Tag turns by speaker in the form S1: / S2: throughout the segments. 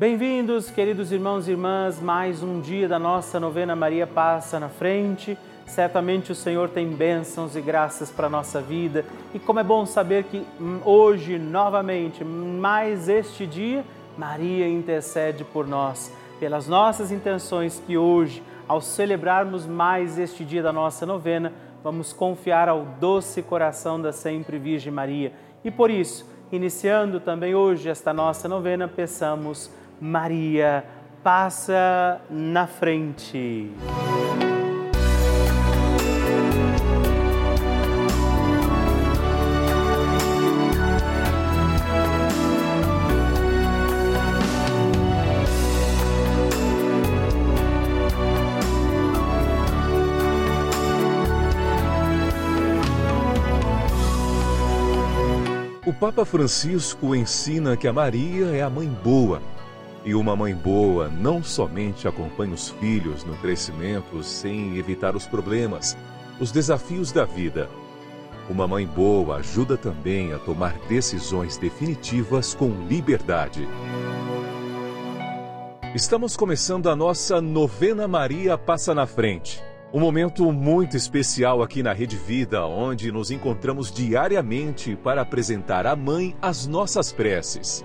S1: Bem-vindos, queridos irmãos e irmãs, mais um dia da nossa novena Maria Passa na Frente. Certamente o Senhor tem bênçãos e graças para a nossa vida. E como é bom saber que hum, hoje, novamente, mais este dia, Maria intercede por nós, pelas nossas intenções que hoje, ao celebrarmos mais este dia da nossa novena, vamos confiar ao doce coração da sempre Virgem Maria. E por isso, iniciando também hoje esta nossa novena, peçamos Maria passa na frente.
S2: O Papa Francisco ensina que a Maria é a mãe boa e uma mãe boa não somente acompanha os filhos no crescimento sem evitar os problemas, os desafios da vida. Uma mãe boa ajuda também a tomar decisões definitivas com liberdade. Estamos começando a nossa novena Maria Passa na Frente. Um momento muito especial aqui na Rede Vida, onde nos encontramos diariamente para apresentar à Mãe as nossas preces.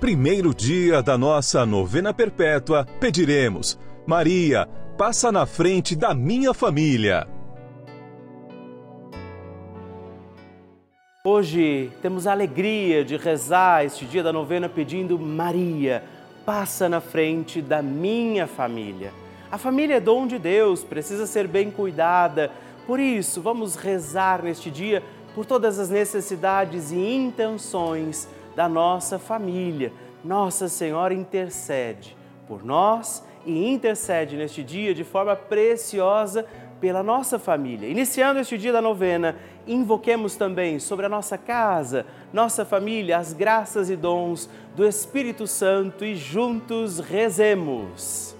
S2: primeiro dia da nossa novena perpétua, pediremos: Maria, passa na frente da minha família.
S1: Hoje temos a alegria de rezar este dia da novena pedindo: Maria, passa na frente da minha família. A família é dom de Deus, precisa ser bem cuidada. Por isso, vamos rezar neste dia por todas as necessidades e intenções da nossa família. Nossa Senhora intercede por nós e intercede neste dia de forma preciosa pela nossa família. Iniciando este dia da novena, invoquemos também sobre a nossa casa, nossa família, as graças e dons do Espírito Santo e juntos rezemos.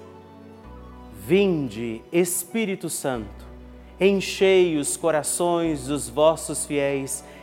S1: Vinde, Espírito Santo, enchei os corações dos vossos fiéis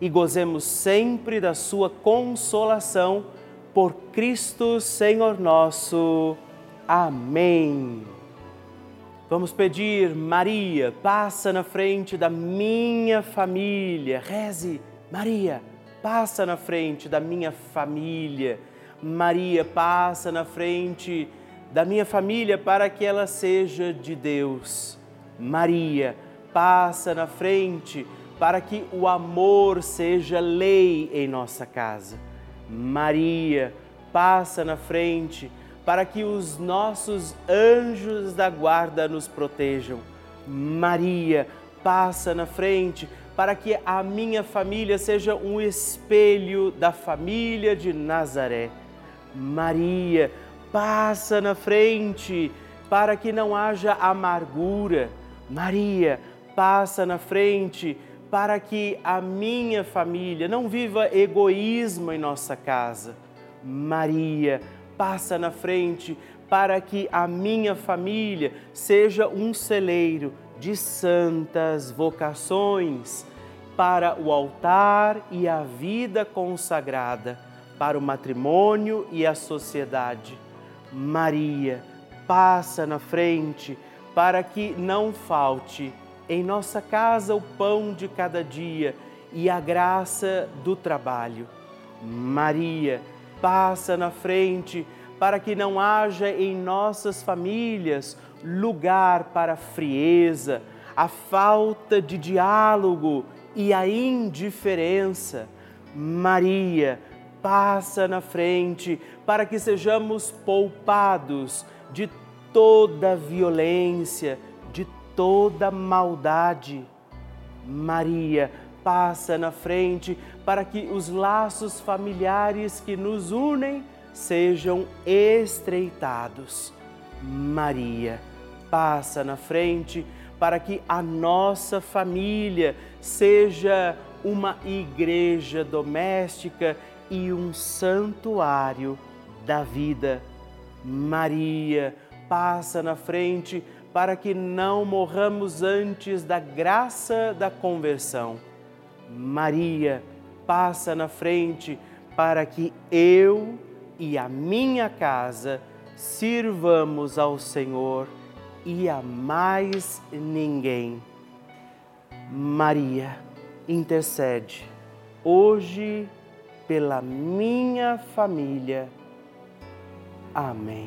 S1: e gozemos sempre da sua consolação por Cristo Senhor nosso. Amém. Vamos pedir, Maria, passa na frente da minha família. Reze, Maria, passa na frente da minha família. Maria, passa na frente da minha família para que ela seja de Deus. Maria, passa na frente para que o amor seja lei em nossa casa. Maria, passa na frente para que os nossos anjos da guarda nos protejam. Maria, passa na frente para que a minha família seja um espelho da família de Nazaré. Maria, passa na frente para que não haja amargura. Maria, passa na frente para que a minha família não viva egoísmo em nossa casa. Maria, passa na frente para que a minha família seja um celeiro de santas vocações para o altar e a vida consagrada, para o matrimônio e a sociedade. Maria, passa na frente para que não falte em nossa casa o pão de cada dia e a graça do trabalho. Maria, passa na frente para que não haja em nossas famílias lugar para a frieza, a falta de diálogo e a indiferença. Maria, passa na frente para que sejamos poupados de toda violência, toda maldade. Maria, passa na frente para que os laços familiares que nos unem sejam estreitados. Maria, passa na frente para que a nossa família seja uma igreja doméstica e um santuário da vida. Maria, passa na frente para que não morramos antes da graça da conversão. Maria, passa na frente para que eu e a minha casa sirvamos ao Senhor e a mais ninguém. Maria, intercede hoje pela minha família. Amém.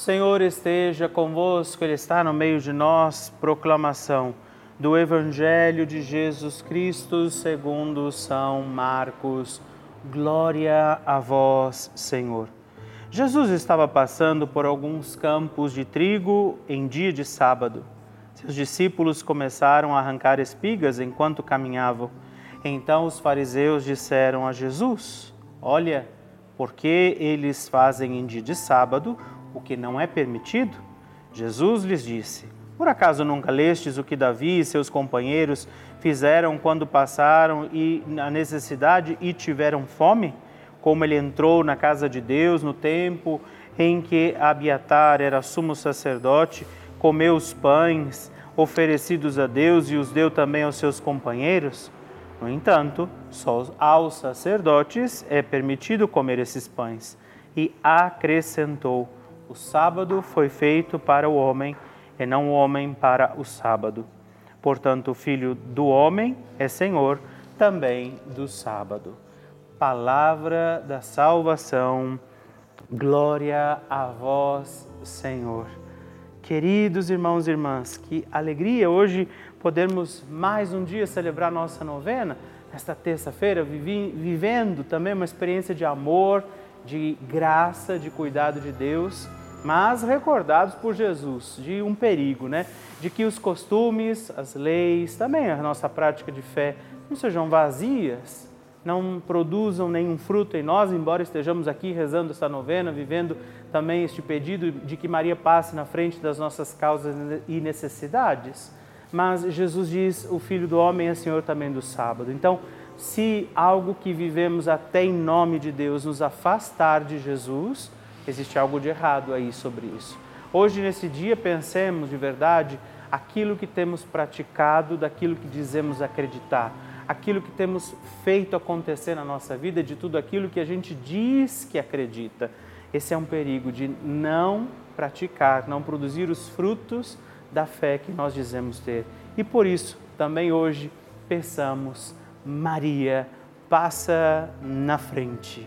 S1: Senhor esteja convosco, Ele está no meio de nós. Proclamação do Evangelho de Jesus Cristo segundo São Marcos. Glória a vós, Senhor. Jesus estava passando por alguns campos de trigo em dia de sábado. Seus discípulos começaram a arrancar espigas enquanto caminhavam. Então os fariseus disseram a Jesus: Olha, por que eles fazem em dia de sábado o que não é permitido? Jesus lhes disse: Por acaso nunca lestes o que Davi e seus companheiros fizeram quando passaram e na necessidade e tiveram fome? Como ele entrou na casa de Deus no tempo em que Abiatar era sumo sacerdote, comeu os pães oferecidos a Deus e os deu também aos seus companheiros? No entanto, só aos sacerdotes é permitido comer esses pães. E acrescentou: o sábado foi feito para o homem e não o homem para o sábado. Portanto, o filho do homem é senhor também do sábado. Palavra da salvação. Glória a vós, Senhor. Queridos irmãos e irmãs, que alegria hoje podermos mais um dia celebrar nossa novena, esta terça-feira, vivendo também uma experiência de amor, de graça, de cuidado de Deus mas recordados por Jesus de um perigo, né? De que os costumes, as leis, também a nossa prática de fé não sejam vazias, não produzam nenhum fruto em nós, embora estejamos aqui rezando essa novena, vivendo também este pedido de que Maria passe na frente das nossas causas e necessidades. Mas Jesus diz: o Filho do Homem é Senhor também do sábado. Então, se algo que vivemos até em nome de Deus nos afastar de Jesus, existe algo de errado aí sobre isso. Hoje, nesse dia, pensemos de verdade aquilo que temos praticado, daquilo que dizemos acreditar, aquilo que temos feito acontecer na nossa vida, de tudo aquilo que a gente diz que acredita. Esse é um perigo de não praticar, não produzir os frutos da fé que nós dizemos ter. E por isso, também hoje, pensamos, Maria, passa na frente.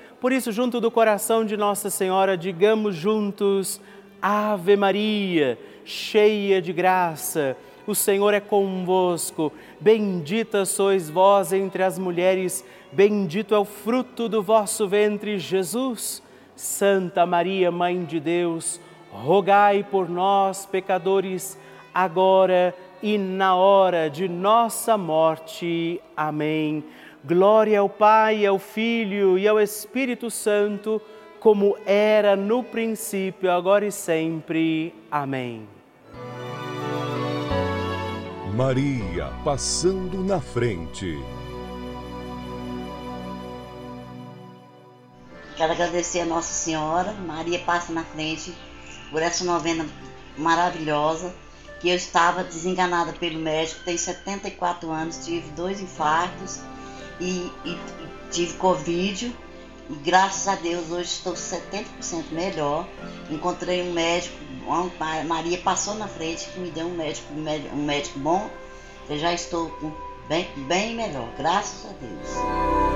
S1: Por isso, junto do coração de Nossa Senhora, digamos juntos: Ave Maria, cheia de graça o Senhor é convosco. Bendita sois vós entre as mulheres, bendito é o fruto do vosso ventre, Jesus. Santa Maria, Mãe de Deus, rogai por nós, pecadores, agora e na hora de nossa morte. Amém. Glória ao Pai, ao Filho e ao Espírito Santo, como era no princípio, agora e sempre. Amém.
S2: Maria passando na frente.
S3: Quero agradecer a Nossa Senhora, Maria passa na frente, por essa novena maravilhosa, que eu estava desenganada pelo médico, tenho 74 anos, tive dois infartos e, e, tive Covid. E graças a Deus hoje estou 70% melhor. Encontrei um médico Maria passou na frente que me deu um médico, um médico bom. Eu já estou bem, bem melhor, graças a Deus.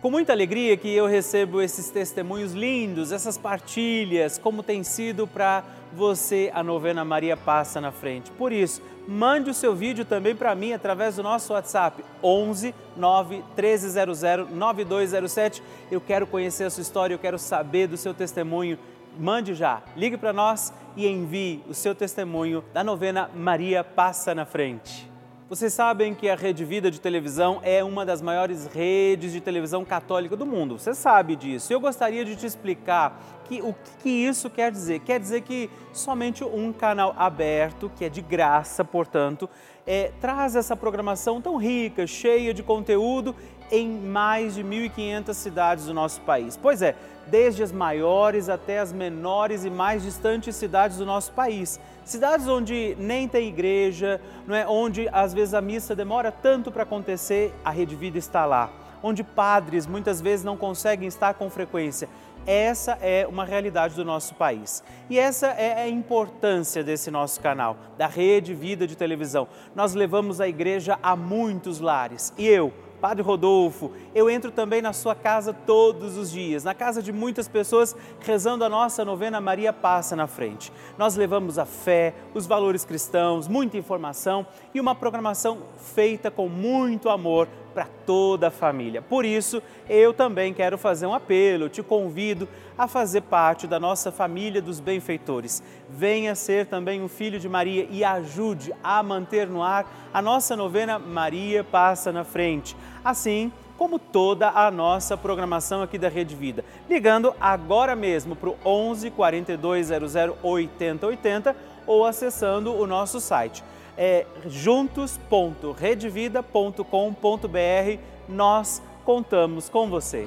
S1: Com muita alegria que eu recebo esses testemunhos lindos, essas partilhas, como tem sido para você a novena Maria Passa na Frente. Por isso, mande o seu vídeo também para mim através do nosso WhatsApp 11 9 1300 9207. Eu quero conhecer a sua história, eu quero saber do seu testemunho mande já, ligue para nós e envie o seu testemunho da novena Maria Passa na Frente. Vocês sabem que a Rede Vida de televisão é uma das maiores redes de televisão católica do mundo. Você sabe disso. Eu gostaria de te explicar que, o que isso quer dizer. Quer dizer que somente um canal aberto, que é de graça, portanto, é, traz essa programação tão rica, cheia de conteúdo em mais de 1.500 cidades do nosso país. Pois é, desde as maiores até as menores e mais distantes cidades do nosso país. Cidades onde nem tem igreja, não é? onde às vezes a missa demora tanto para acontecer, a Rede Vida está lá. Onde padres muitas vezes não conseguem estar com frequência. Essa é uma realidade do nosso país. E essa é a importância desse nosso canal, da Rede Vida de Televisão. Nós levamos a igreja a muitos lares. E eu, Padre Rodolfo, eu entro também na sua casa todos os dias, na casa de muitas pessoas, rezando a nossa novena Maria Passa na Frente. Nós levamos a fé, os valores cristãos, muita informação e uma programação feita com muito amor para toda a família. Por isso, eu também quero fazer um apelo, te convido a fazer parte da nossa família dos benfeitores. Venha ser também um filho de Maria e ajude a manter no ar a nossa novena Maria Passa na Frente. Assim, como toda a nossa programação aqui da Rede Vida. Ligando agora mesmo para o 11 4200 8080 ou acessando o nosso site é juntos.redvida.com.br. Nós contamos com você.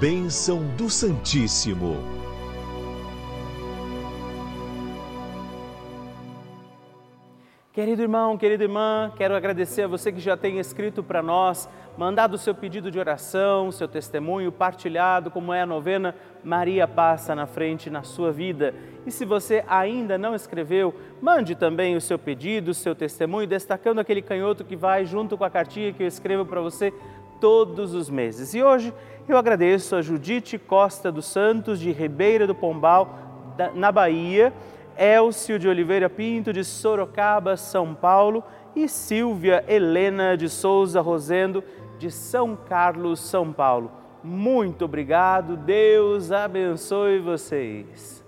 S2: Bênção do Santíssimo.
S1: Querido irmão, querida irmã, quero agradecer a você que já tem escrito para nós mandado o seu pedido de oração, seu testemunho, partilhado como é a novena Maria passa na frente na sua vida. E se você ainda não escreveu, mande também o seu pedido, o seu testemunho, destacando aquele canhoto que vai junto com a cartinha que eu escrevo para você todos os meses. E hoje eu agradeço a Judite Costa dos Santos, de Ribeira do Pombal, na Bahia, Elcio de Oliveira Pinto, de Sorocaba, São Paulo, e Silvia Helena de Souza Rosendo, de São Carlos, São Paulo. Muito obrigado, Deus abençoe vocês.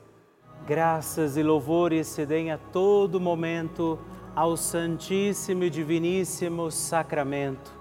S1: Graças e louvores se deem a todo momento ao Santíssimo e Diviníssimo Sacramento.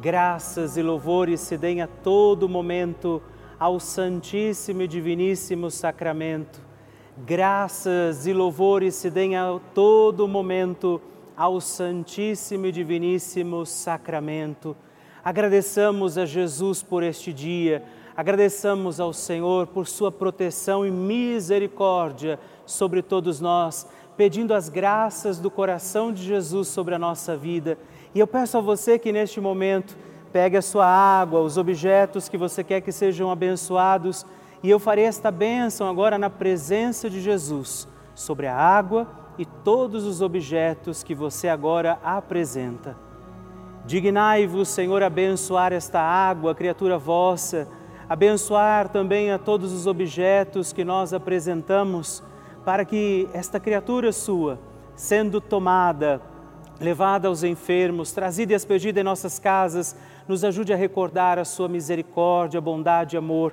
S1: Graças e louvores se deem a todo momento ao Santíssimo e Diviníssimo Sacramento. Graças e louvores se deem a todo momento ao Santíssimo e Diviníssimo Sacramento. Agradeçamos a Jesus por este dia, agradeçamos ao Senhor por Sua proteção e misericórdia sobre todos nós, pedindo as graças do coração de Jesus sobre a nossa vida. E eu peço a você que neste momento pegue a sua água, os objetos que você quer que sejam abençoados, e eu farei esta bênção agora na presença de Jesus sobre a água e todos os objetos que você agora apresenta. Dignai-vos, Senhor, abençoar esta água, criatura vossa, abençoar também a todos os objetos que nós apresentamos, para que esta criatura sua, sendo tomada, levada aos enfermos, trazida e aspergida em nossas casas, nos ajude a recordar a sua misericórdia, bondade e amor.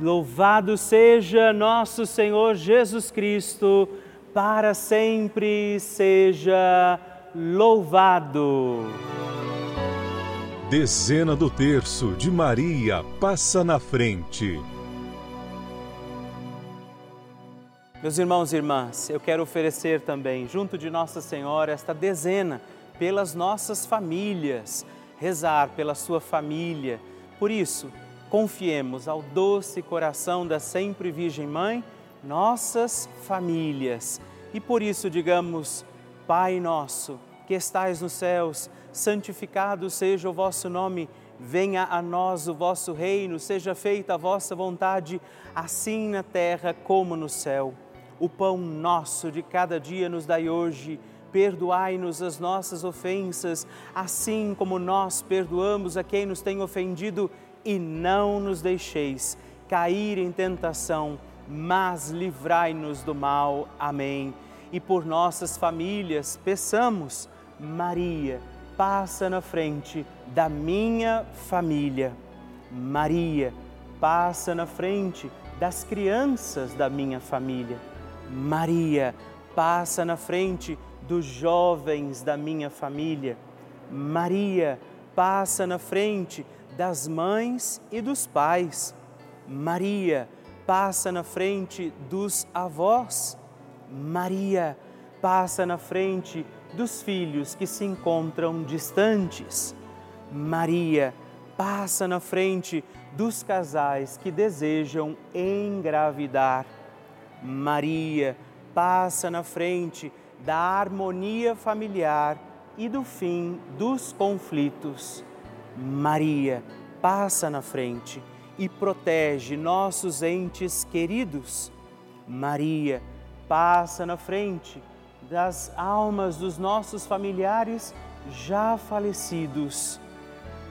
S1: Louvado seja nosso Senhor Jesus Cristo para sempre seja louvado.
S2: Dezena do terço de Maria passa na frente.
S1: Meus irmãos e irmãs, eu quero oferecer também, junto de Nossa Senhora, esta dezena pelas nossas famílias, rezar pela sua família. Por isso, confiemos ao doce coração da sempre Virgem Mãe nossas famílias. E por isso digamos: Pai nosso, que estais nos céus, santificado seja o vosso nome, venha a nós o vosso reino, seja feita a vossa vontade, assim na terra como no céu. O pão nosso de cada dia nos dai hoje perdoai-nos as nossas ofensas, assim como nós perdoamos a quem nos tem ofendido, e não nos deixeis cair em tentação, mas livrai-nos do mal. Amém. E por nossas famílias, peçamos, Maria, passa na frente da minha família. Maria, passa na frente das crianças da minha família. Maria, passa na frente dos jovens da minha família. Maria passa na frente das mães e dos pais. Maria passa na frente dos avós. Maria passa na frente dos filhos que se encontram distantes. Maria passa na frente dos casais que desejam engravidar. Maria passa na frente da harmonia familiar e do fim dos conflitos. Maria passa na frente e protege nossos entes queridos. Maria passa na frente das almas dos nossos familiares já falecidos.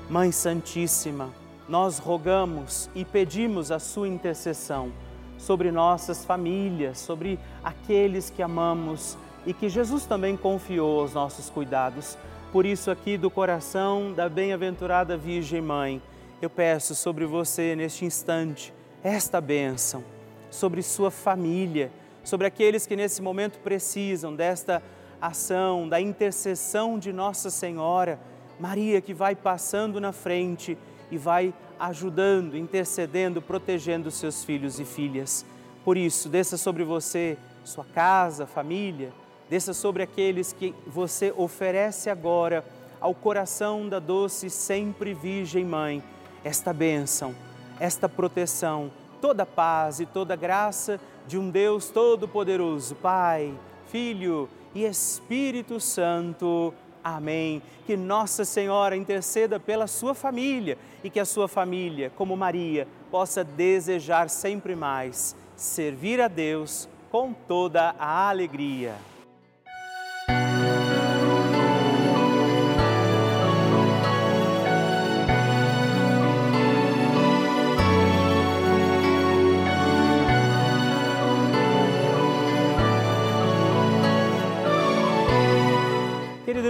S1: Mãe Santíssima, nós rogamos e pedimos a sua intercessão sobre nossas famílias, sobre aqueles que amamos e que Jesus também confiou aos nossos cuidados. Por isso, aqui do coração da bem-aventurada Virgem Mãe, eu peço sobre você neste instante esta bênção, sobre sua família, sobre aqueles que nesse momento precisam desta ação, da intercessão de Nossa Senhora, Maria que vai passando na frente e vai ajudando, intercedendo, protegendo seus filhos e filhas. Por isso, desça sobre você, sua casa, família, desça sobre aqueles que você oferece agora ao coração da doce sempre Virgem Mãe, esta bênção, esta proteção, toda paz e toda graça de um Deus Todo-Poderoso, Pai, Filho e Espírito Santo. Amém. Que Nossa Senhora interceda pela sua família e que a sua família, como Maria, possa desejar sempre mais servir a Deus com toda a alegria.